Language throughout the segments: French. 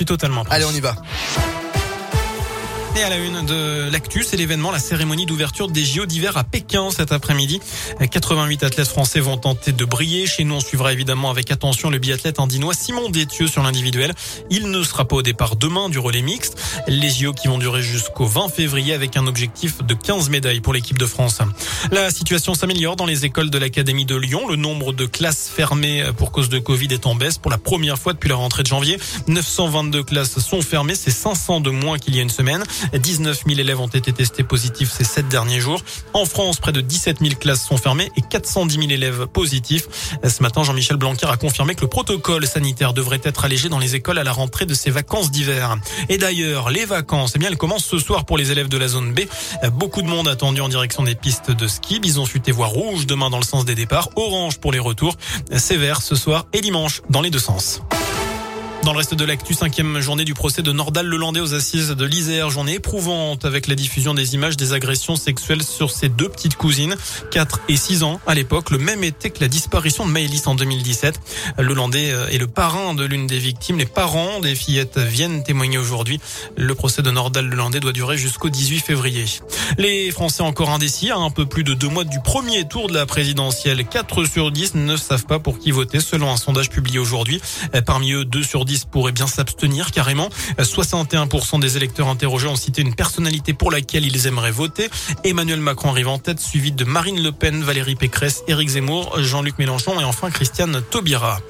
suis totalement prêt. Allez, on y va. Et à la une de l'actu, c'est l'événement, la cérémonie d'ouverture des JO d'hiver à Pékin cet après-midi. 88 athlètes français vont tenter de briller. Chez nous, on suivra évidemment avec attention le biathlète andinois Simon Détieux sur l'individuel. Il ne sera pas au départ demain du relais mixte. Les JO qui vont durer jusqu'au 20 février avec un objectif de 15 médailles pour l'équipe de France. La situation s'améliore dans les écoles de l'Académie de Lyon. Le nombre de classes fermées pour cause de Covid est en baisse pour la première fois depuis la rentrée de janvier. 922 classes sont fermées. C'est 500 de moins qu'il y a une semaine. 19 000 élèves ont été testés positifs ces sept derniers jours. En France, près de 17 000 classes sont fermées et 410 000 élèves positifs. Ce matin, Jean-Michel Blanquer a confirmé que le protocole sanitaire devrait être allégé dans les écoles à la rentrée de ces vacances d'hiver. Et d'ailleurs, les vacances, eh bien, elles commencent ce soir pour les élèves de la zone B. Beaucoup de monde attendu en direction des pistes de ski. Bison futé voie rouge demain dans le sens des départs, orange pour les retours, sévère ce soir et dimanche dans les deux sens. Dans le reste de l'actu, cinquième journée du procès de Nordal Lelandais aux assises de l'Isère. Journée éprouvante avec la diffusion des images des agressions sexuelles sur ses deux petites cousines, 4 et 6 ans à l'époque, le même été que la disparition de Maëlys en 2017. Lelandais est le parrain de l'une des victimes. Les parents des fillettes viennent témoigner aujourd'hui. Le procès de Nordal Lelandais doit durer jusqu'au 18 février. Les Français encore indécis à un peu plus de deux mois du premier tour de la présidentielle. 4 sur 10 ne savent pas pour qui voter selon un sondage publié aujourd'hui. Parmi eux, 2 sur 10 pourraient bien s'abstenir carrément. 61% des électeurs interrogés ont cité une personnalité pour laquelle ils aimeraient voter. Emmanuel Macron arrive en tête, suivi de Marine Le Pen, Valérie Pécresse, Éric Zemmour, Jean-Luc Mélenchon et enfin Christiane Taubira.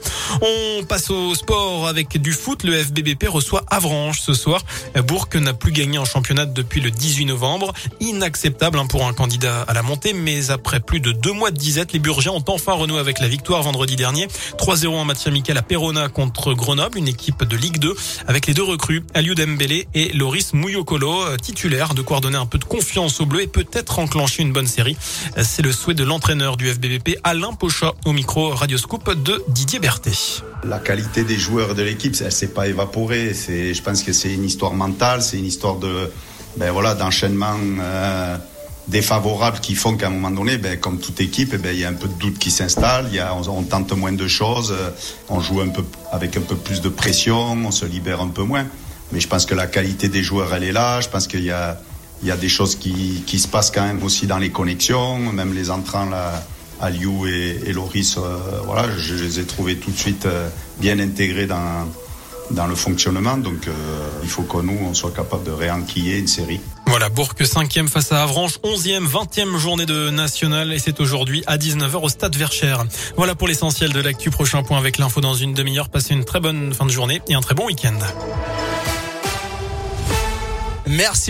On passe au sport avec du foot. Le FBBP reçoit Avranches ce soir. Bourg n'a plus gagné en championnat depuis le 18 novembre. Inacceptable hein, pour un candidat à la montée, mais après plus de deux mois de disette, les Burgiens ont enfin renoué avec la victoire vendredi dernier. 3-0 en match amical à Perona contre Grenoble, une équipe de Ligue 2 avec les deux recrues, Aliou Dembélé et Loris Mouyokolo, titulaire de quoi donner un peu de confiance au bleu et peut-être enclencher une bonne série. C'est le souhait de l'entraîneur du FBBP, Alain Pochat, au micro Radioscope de Didier Berthet. La qualité des joueurs de l'équipe, elle s'est pas évaporée. C'est, je pense que c'est une histoire mentale, c'est une histoire de, ben voilà, d'enchaînement euh, défavorable qui font qu'à un moment donné, ben, comme toute équipe, ben, il y a un peu de doute qui s'installe. On, tente moins de choses, euh, on joue un peu avec un peu plus de pression, on se libère un peu moins. Mais je pense que la qualité des joueurs, elle est là. Je pense qu'il y a, y a des choses qui, qui se passent quand même aussi dans les connexions, même les entrants là. Aliou et, et Loris, euh, voilà, je, je, les ai trouvés tout de suite euh, bien intégrés dans, dans le fonctionnement. Donc euh, il faut que nous, on soit capable de réenquiller une série. Voilà, Bourg 5e face à Avranches, 11e, 20e journée de national et c'est aujourd'hui à 19h au stade Verchères. Voilà pour l'essentiel de l'actu. Prochain point avec l'info dans une demi-heure. Passez une très bonne fin de journée et un très bon week-end. Merci.